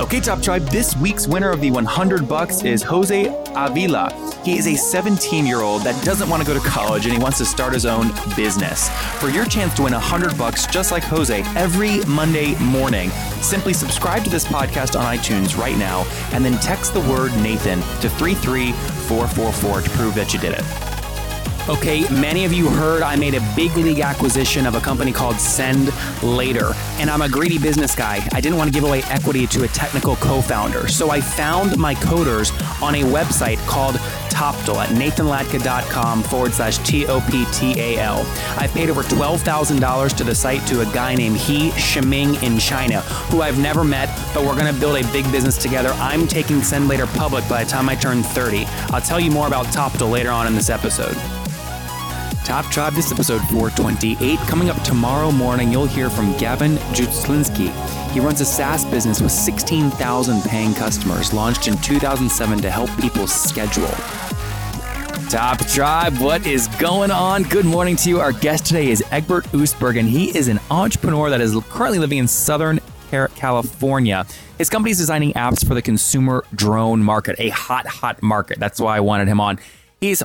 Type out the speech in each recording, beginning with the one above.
Okay, Top Tribe, this week's winner of the 100 bucks is Jose Avila. He is a 17 year old that doesn't want to go to college and he wants to start his own business. For your chance to win 100 bucks just like Jose every Monday morning, simply subscribe to this podcast on iTunes right now and then text the word Nathan to 33444 to prove that you did it. Okay, many of you heard I made a big league acquisition of a company called Send Later, and I'm a greedy business guy. I didn't want to give away equity to a technical co founder, so I found my coders on a website called Toptal at nathanlatka.com forward slash T O P T A L. I paid over $12,000 to the site to a guy named He Shiming in China, who I've never met, but we're going to build a big business together. I'm taking Send Later public by the time I turn 30. I'll tell you more about Toptal later on in this episode. Top Tribe, this is episode 428. Coming up tomorrow morning, you'll hear from Gavin Jutslinski. He runs a SaaS business with 16,000 paying customers, launched in 2007 to help people schedule. Top Tribe, what is going on? Good morning to you. Our guest today is Egbert Oostberg, and he is an entrepreneur that is currently living in Southern California. His company is designing apps for the consumer drone market, a hot, hot market. That's why I wanted him on he's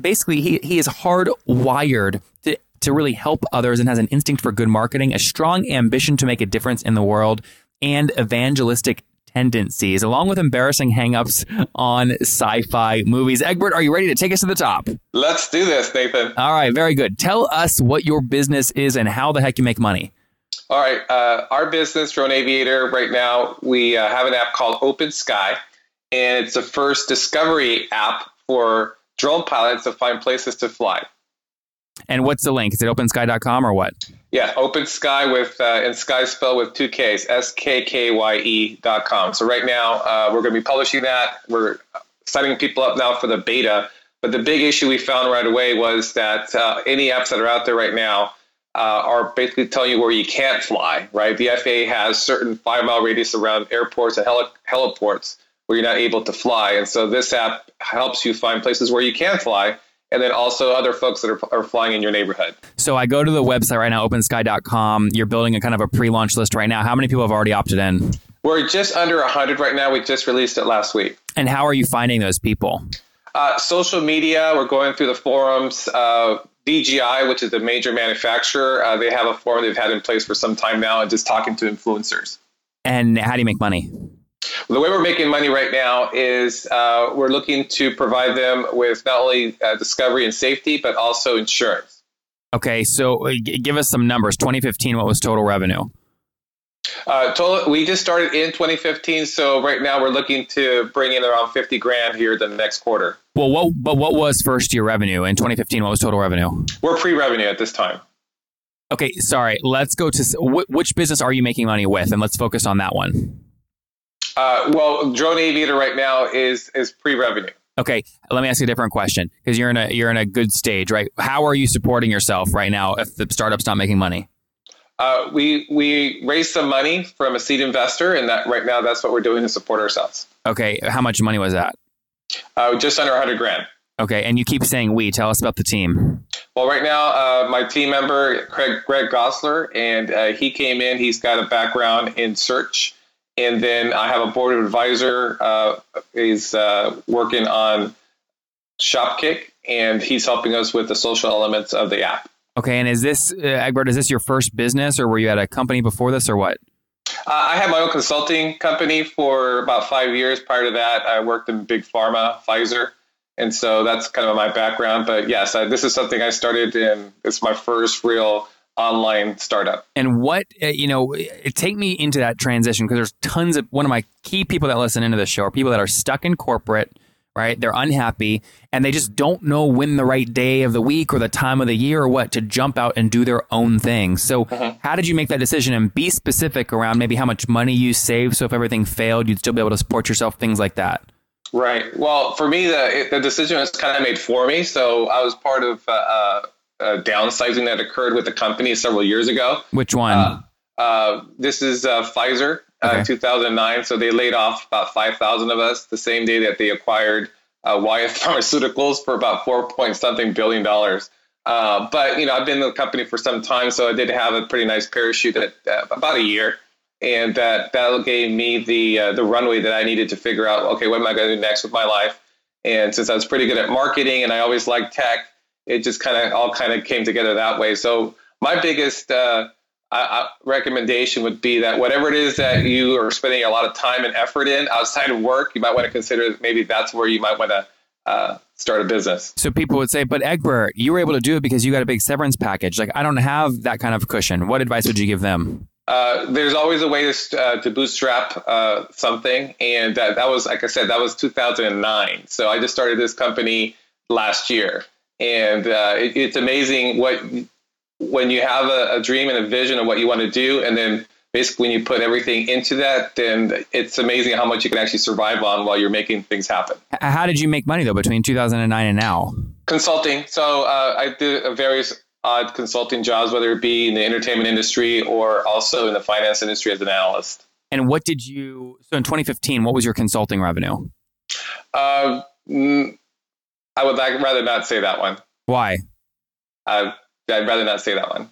basically he, he is hardwired to, to really help others and has an instinct for good marketing, a strong ambition to make a difference in the world, and evangelistic tendencies, along with embarrassing hangups on sci-fi movies. Egbert, are you ready to take us to the top? Let's do this, Nathan. All right, very good. Tell us what your business is and how the heck you make money. All right, uh, our business, Drone Aviator, right now we uh, have an app called Open Sky, and it's the first discovery app for drone pilots to find places to fly. And what's the link? Is it opensky.com or what? Yeah, Open Sky with uh, and Sky spelled with two K's, S K K Y E dot com. So right now uh, we're going to be publishing that. We're signing people up now for the beta. But the big issue we found right away was that uh, any apps that are out there right now uh, are basically telling you where you can't fly. Right? The FAA has certain five mile radius around airports and heli- heliports where you're not able to fly. And so this app helps you find places where you can fly and then also other folks that are, are flying in your neighborhood. So I go to the website right now, opensky.com. You're building a kind of a pre launch list right now. How many people have already opted in? We're just under 100 right now. We just released it last week. And how are you finding those people? Uh, social media, we're going through the forums. Uh, DJI, which is the major manufacturer, uh, they have a forum they've had in place for some time now and just talking to influencers. And how do you make money? The way we're making money right now is uh, we're looking to provide them with not only uh, discovery and safety, but also insurance. Okay, so uh, give us some numbers. 2015, what was total revenue? Uh, total, we just started in 2015, so right now we're looking to bring in around 50 grand here the next quarter. Well, what but what was first year revenue in 2015? What was total revenue? We're pre-revenue at this time. Okay, sorry. Let's go to wh- which business are you making money with, and let's focus on that one. Uh, well, Drone Aviator right now is is pre-revenue. Okay, let me ask you a different question because you're in a you're in a good stage, right? How are you supporting yourself right now if the startup's not making money? Uh, we we raised some money from a seed investor, and that right now that's what we're doing to support ourselves. Okay, how much money was that? Uh, just under 100 grand. Okay, and you keep saying we. Tell us about the team. Well, right now, uh, my team member, Craig, Greg Gosler, and uh, he came in. He's got a background in search and then I have a board of advisor uh, is uh, working on Shopkick, and he's helping us with the social elements of the app. Okay, and is this uh, Egbert? Is this your first business, or were you at a company before this, or what? Uh, I had my own consulting company for about five years. Prior to that, I worked in big pharma, Pfizer, and so that's kind of my background. But yes, I, this is something I started in. It's my first real online startup. And what, uh, you know, take me into that transition because there's tons of one of my key people that listen into the show are people that are stuck in corporate, right? They're unhappy and they just don't know when the right day of the week or the time of the year or what to jump out and do their own thing. So, uh-huh. how did you make that decision and be specific around maybe how much money you saved? So, if everything failed, you'd still be able to support yourself, things like that. Right. Well, for me, the the decision was kind of made for me. So I was part of uh, uh, downsizing that occurred with the company several years ago. Which one? Uh, uh, this is uh, Pfizer uh, Okay. in 2009. So they laid off about 5,000 of us the same day that they acquired uh, Wyeth Pharmaceuticals for about four point something billion dollars. Uh, but you know, I've been in the company for some time, so I did have a pretty nice parachute at uh, about a year, and that that gave me the uh, the runway that I needed to figure out, okay, what am I going to do next with my life? And since I was pretty good at marketing and I always liked tech, it just kind of all kind of came together that way. So my biggest uh, I, recommendation would be that whatever it is that you are spending a lot of time and effort in outside of work, you might want to consider maybe that's where you might want to uh, start a business. So people would say, but Egbert, you were able to do it because you got a big severance package. Like, I don't have that kind of cushion. What advice would you give them? Uh, there's always a way to, uh, to bootstrap uh, something, and that, that was, like I said, that was 2009. So I just started this company last year, and uh, it, it's amazing what when you have a, a dream and a vision of what you want to do, and then basically when you put everything into that, then it's amazing how much you can actually survive on while you're making things happen. How did you make money though between 2009 and now? Consulting. So uh, I did a various odd consulting jobs, whether it be in the entertainment industry or also in the finance industry as an analyst. And what did you? So in 2015, what was your consulting revenue? Uh, mm, I would like, rather not say that one. Why? Uh, I'd rather not say that one.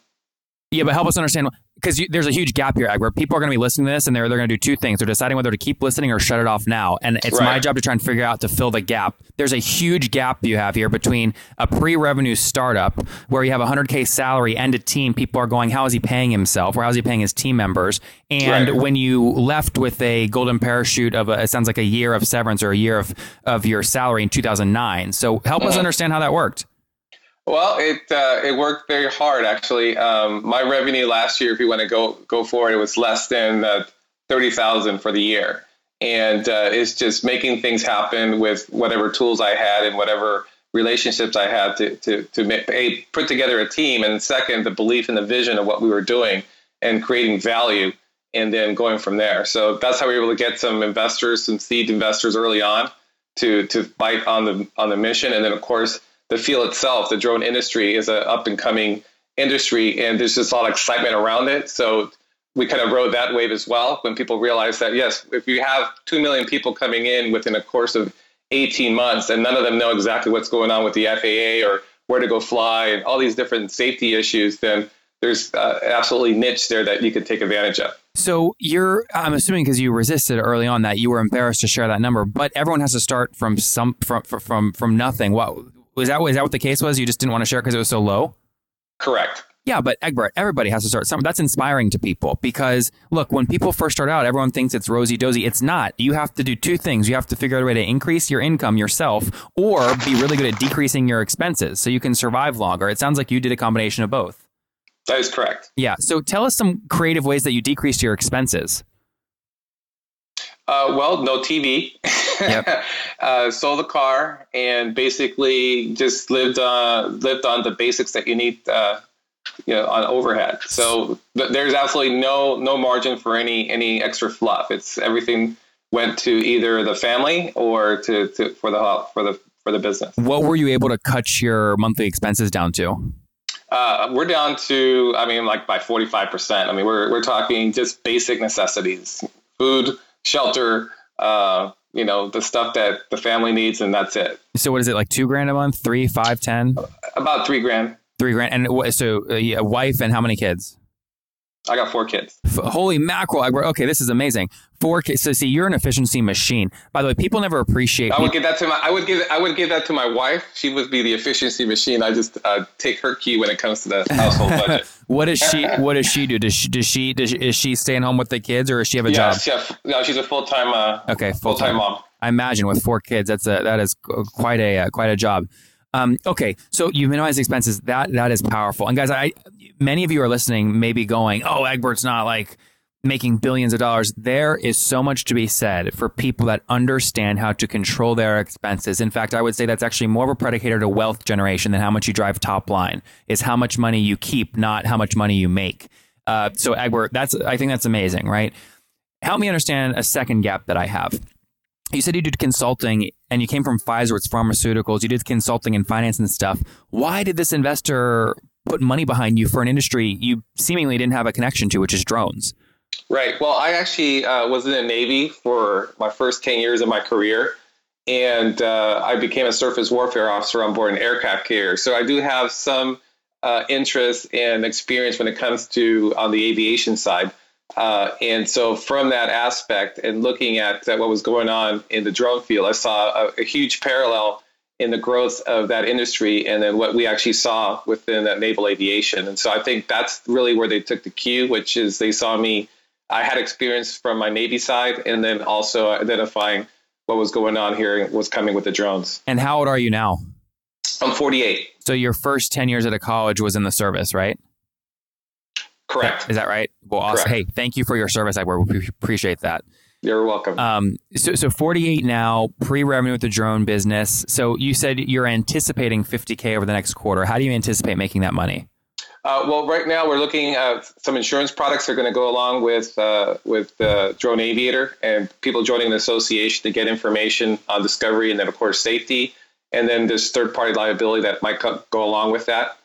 Yeah, but help us understand because there's a huge gap here, where people are going to be listening to this and they're they're going to do two things. They're deciding whether to keep listening or shut it off now. And it's my job to try and figure out to fill the gap. There's a huge gap you have here between a pre-revenue startup where you have a 100k salary and a team. People are going, how is he paying himself, or how is he paying his team members? And Right. when you left with a golden parachute of a, it sounds like a year of severance or a year of of your salary in 2009. So help us mm-hmm. understand how that worked. Well, it uh, it worked very hard actually. Um, my revenue last year, if you want to go go for it, was less than uh, thirty thousand for the year, and uh, it's just making things happen with whatever tools I had and whatever relationships I had to to to ma- a, put together a team, and second, the belief and the vision of what we were doing and creating value, and then going from there. So that's how we were able to get some investors, some seed investors early on to to bite on the on the mission, and then of course the field itself, the drone industry, is an up and coming industry, and there's just a lot of excitement around it. So we kind of rode that wave as well when people realized that yes, if you have two million people coming in within a course of 18 months, and none of them know exactly what's going on with the FAA or where to go fly and all these different safety issues, then there's uh, absolutely niche there that you could take advantage of. So you're, I'm assuming because you resisted early on that you were embarrassed to share that number, but everyone has to start from some from from from nothing. What was that? What the case was? You just didn't want to share because it was so low. Correct. Yeah, but Egbert, everybody has to start somewhere. That's inspiring to people because look, when people first start out, everyone thinks it's rosy dozy. It's not. You have to do two things. You have to figure out a way to increase your income yourself, or be really good at decreasing your expenses so you can survive longer. It sounds like you did a combination of both. That is correct. Yeah. So tell us some creative ways that you decreased your expenses. Uh, well, no TV. Yep. uh, sold the car and basically just lived uh, lived on the basics that you need, uh, you know, on overhead. So th- there's absolutely no no margin for any any extra fluff. It's everything went to either the family or to, to for the for the for the business. What were you able to cut your monthly expenses down to? Uh, we're down to, I mean, like by 45%. I mean, we're, we're talking just basic necessities, food, shelter, uh, you know, the stuff that the family needs, and that's it. So what is it like two grand a month, three, five, ten, About three grand. three grand, and so uh, a wife and how many kids? I got four kids. F- holy mackerel! Okay, this is amazing. Four kids. So see, you're an efficiency machine. By the way, people never appreciate. I would give that to my. I would give. I would give that to my wife. She would be the efficiency machine. I just uh, take her key when it comes to the household budget. what does she? What does she do? Does she? Does she? Does she is she staying home with the kids, or does she have a yeah, job? chef. No, she's a full time. Uh, Okay, full time mom. I imagine with four kids, that's a that is quite a uh, quite a job. Um, okay, so you minimize expenses. That that is powerful. And guys, I many of you are listening, maybe going, "Oh, Egbert's not like making billions of dollars." There is so much to be said for people that understand how to control their expenses. In fact, I would say that's actually more of a predicator to wealth generation than how much you drive top line. Is how much money you keep, not how much money you make. Uh, so, Egbert, that's I think that's amazing, right? Help me understand a second gap that I have you said you did consulting and you came from Pfizer, it's pharmaceuticals. You did consulting and finance and stuff. Why did this investor put money behind you for an industry you seemingly didn't have a connection to, which is drones? Right. Well, I actually uh, was in the Navy for my first 10 years of my career, and uh, I became a surface warfare officer on board an aircraft carrier. So I do have some uh, interest and experience when it comes to on the aviation side. Uh, and so, from that aspect and looking at what was going on in the drone field, I saw a, a, huge parallel in the growth of that industry and then what we actually saw within that naval aviation. And so, I think that's really where they took the cue, which is they saw me. I had experience from my Navy side and then also identifying what was going on here was coming with the drones. And how old are you now? I'm 48. So, your first 10 years at a college was in the service, right? Correct. Is that right? Well, awesome. Hey, thank you for your service. I we appreciate that. You're welcome. Um, so, so 48 now, pre-revenue with the drone business. So you said you're anticipating 50k over the next quarter. How do you anticipate making that money? Uh, well, right now we're looking at some insurance products that are going to go along with uh, with the Drone Aviator and people joining the association to get information on discovery and then of course safety, and then this third party liability that might co- go along with that.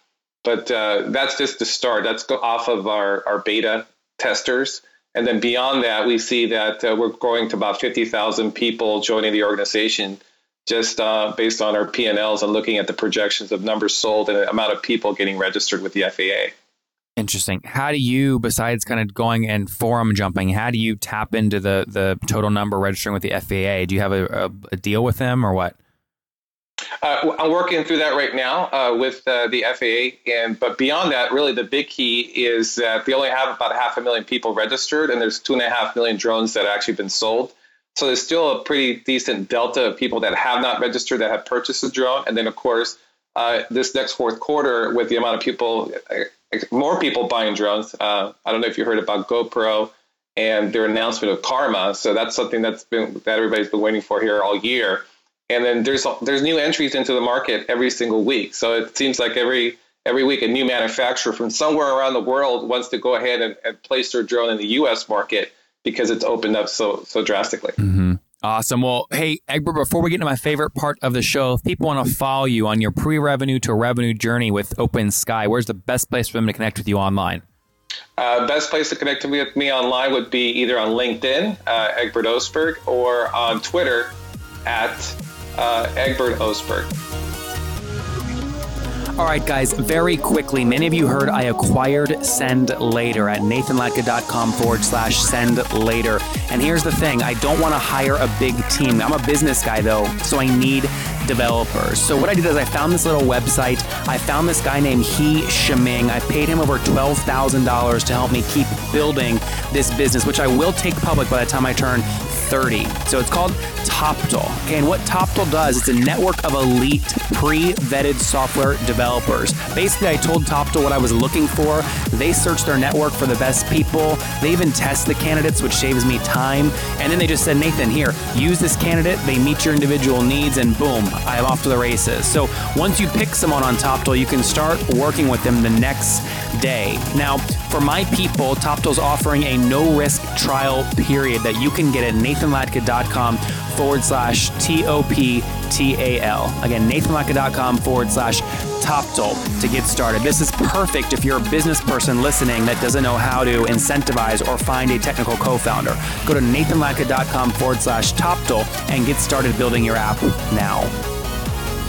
But uh, that's just the start. That's off of our, our beta testers. And then beyond that, we see that uh, we're growing to about 50,000 people joining the organization just uh, based on our P&Ls and looking at the projections of numbers sold and amount of people getting registered with the FAA. Interesting. How do you, besides kind of going and forum jumping, how do you tap into the the total number registering with the FAA? Do you have a, a, a deal with them or what? Uh, I'm working through that right now uh, with uh, the FAA, and but beyond that, really the big key is that they only have about half a million people registered, and there's two and a half million drones that have actually been sold. So there's still a pretty decent delta of people that have not registered that have purchased a drone, and then of course uh, this next fourth quarter with the amount of people, uh, more people buying drones. Uh, I don't know if you heard about GoPro and their announcement of Karma. So that's something that's been that everybody's been waiting for here all year and then there's there's new entries into the market every single week. So it seems like every every week a new manufacturer from somewhere around the world wants to go ahead and, and place their drone in the U.S. market because it's opened up so so drastically. Mm-hmm. Awesome. Well, hey, Egbert, before we get into my favorite part of the show, if people want to follow you on your pre-revenue to revenue journey with Open Sky, where's the best place for them to connect with you online? Uh, best place to connect with me online would be either on LinkedIn, uh, Egbert Osberg, or on Twitter at uh, Egbert Osberg. All right, guys, very quickly, many of you heard I acquired Send Later at nathanlatka.com forward slash send later. And here's the thing I don't want to hire a big team. I'm a business guy, though, so I need developers. So what I did is I found this little website. I found this guy named He Shiming. I paid him over $12,000 to help me keep building this business, which I will take public by the time I turn 30. So it's called Toptal. Okay, and what Toptal does, it's a network of elite pre-vetted software developers. Basically, I told Toptal what I was looking for. They search their network for the best people. They even test the candidates, which saves me time. And then they just said, Nathan, here, use this candidate. They meet your individual needs, and boom, I'm off to the races. So once you pick someone on Toptal, you can start working with them the next day. Now, for my people, Toptal's offering a no-risk trial period that you can get at Nathan nathanlatka.com forward slash T O P T A L. Again, nathanlatka.com forward slash to get started. This is perfect if you're a business person listening that doesn't know how to incentivize or find a technical co founder. Go to nathanlatka.com forward slash Toptal and get started building your app now.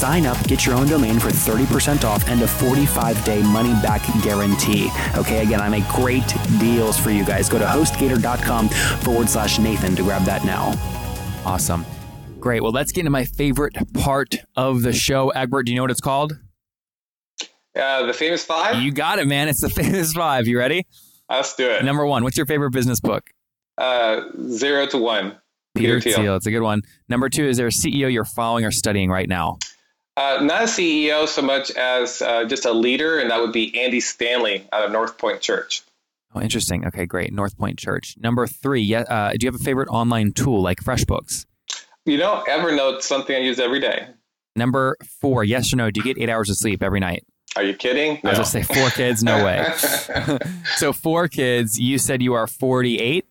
sign up, get your own domain for 30% off and a 45 day money back guarantee. Okay, again, I make great deals for you guys. Go to hostgator.com forward slash Nathan to grab that now. Awesome. Great. Well, let's get into my favorite part of the show. Egbert, do you know what it's called? Uh, the famous five? You got it, man. It's the famous five. You ready? Let's do it. Number one, what's your favorite business book? Uh, zero to one. Peter, Thiel. Thiel. It's a good one. Number two, is there a CEO you're following or studying right now? Uh, not a CEO so much as uh, just a leader, and that would be Andy Stanley out of North Point Church. Oh, interesting. Okay, great. North Point Church. Number three, yeah, uh, do you have a favorite online tool like FreshBooks? You don't ever know, Evernote's something I use every day. Number four, yes or no, do you get eight hours of sleep every night? Are you kidding? I was going say four kids, no way. so, four kids, you said you are 48?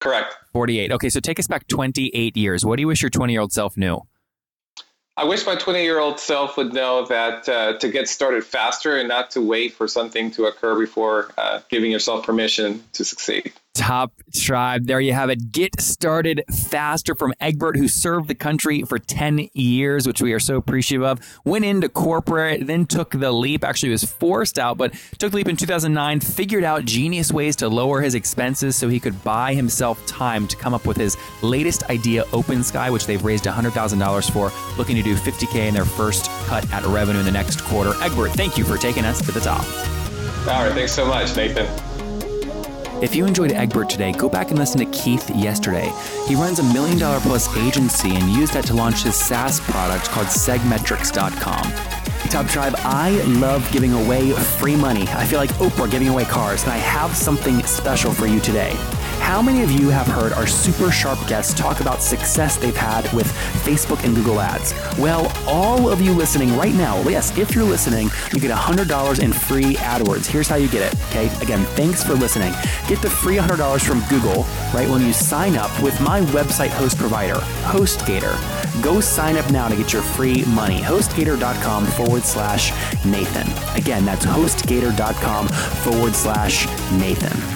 Correct. 48. Okay, so take us back 28 years. What do you wish your 20 year old self knew? I wish my 20 year old self would know that uh, to get started faster and not to wait for something to occur before uh, giving yourself permission to succeed. Top Tribe. There you have it. Get started faster from Egbert, who served the country for 10 years, which we are so appreciative of. Went into corporate, then took the leap. Actually, was forced out, but took the leap in 2009, figured out genius ways to lower his expenses so he could buy himself time to come up with his latest idea, Open Sky, which they've raised $100,000 for, looking to do 50K in their first cut at revenue in the next quarter. Egbert, thank you for taking us to the top. All right. Thanks so much, Nathan. If you enjoyed Egbert today, go back and listen to Keith yesterday. He runs a million dollar plus agency and used that to launch his SaaS product called segmetrics.com. Top Tribe, I love giving away free money. I feel like Oprah giving away cars, and I have something special for you today. How many of you have heard our super sharp guests talk about success they've had with Facebook and Google Ads? Well, all of you listening right now, yes, if you're listening, you get $100 in free AdWords. Here's how you get it, okay? Again, thanks for listening. Get the free $100 from Google, right, when you sign up with my website host provider, HostGator. Go sign up now to get your free money. HostGator.com forward slash Nathan. Again, that's HostGator.com forward slash Nathan.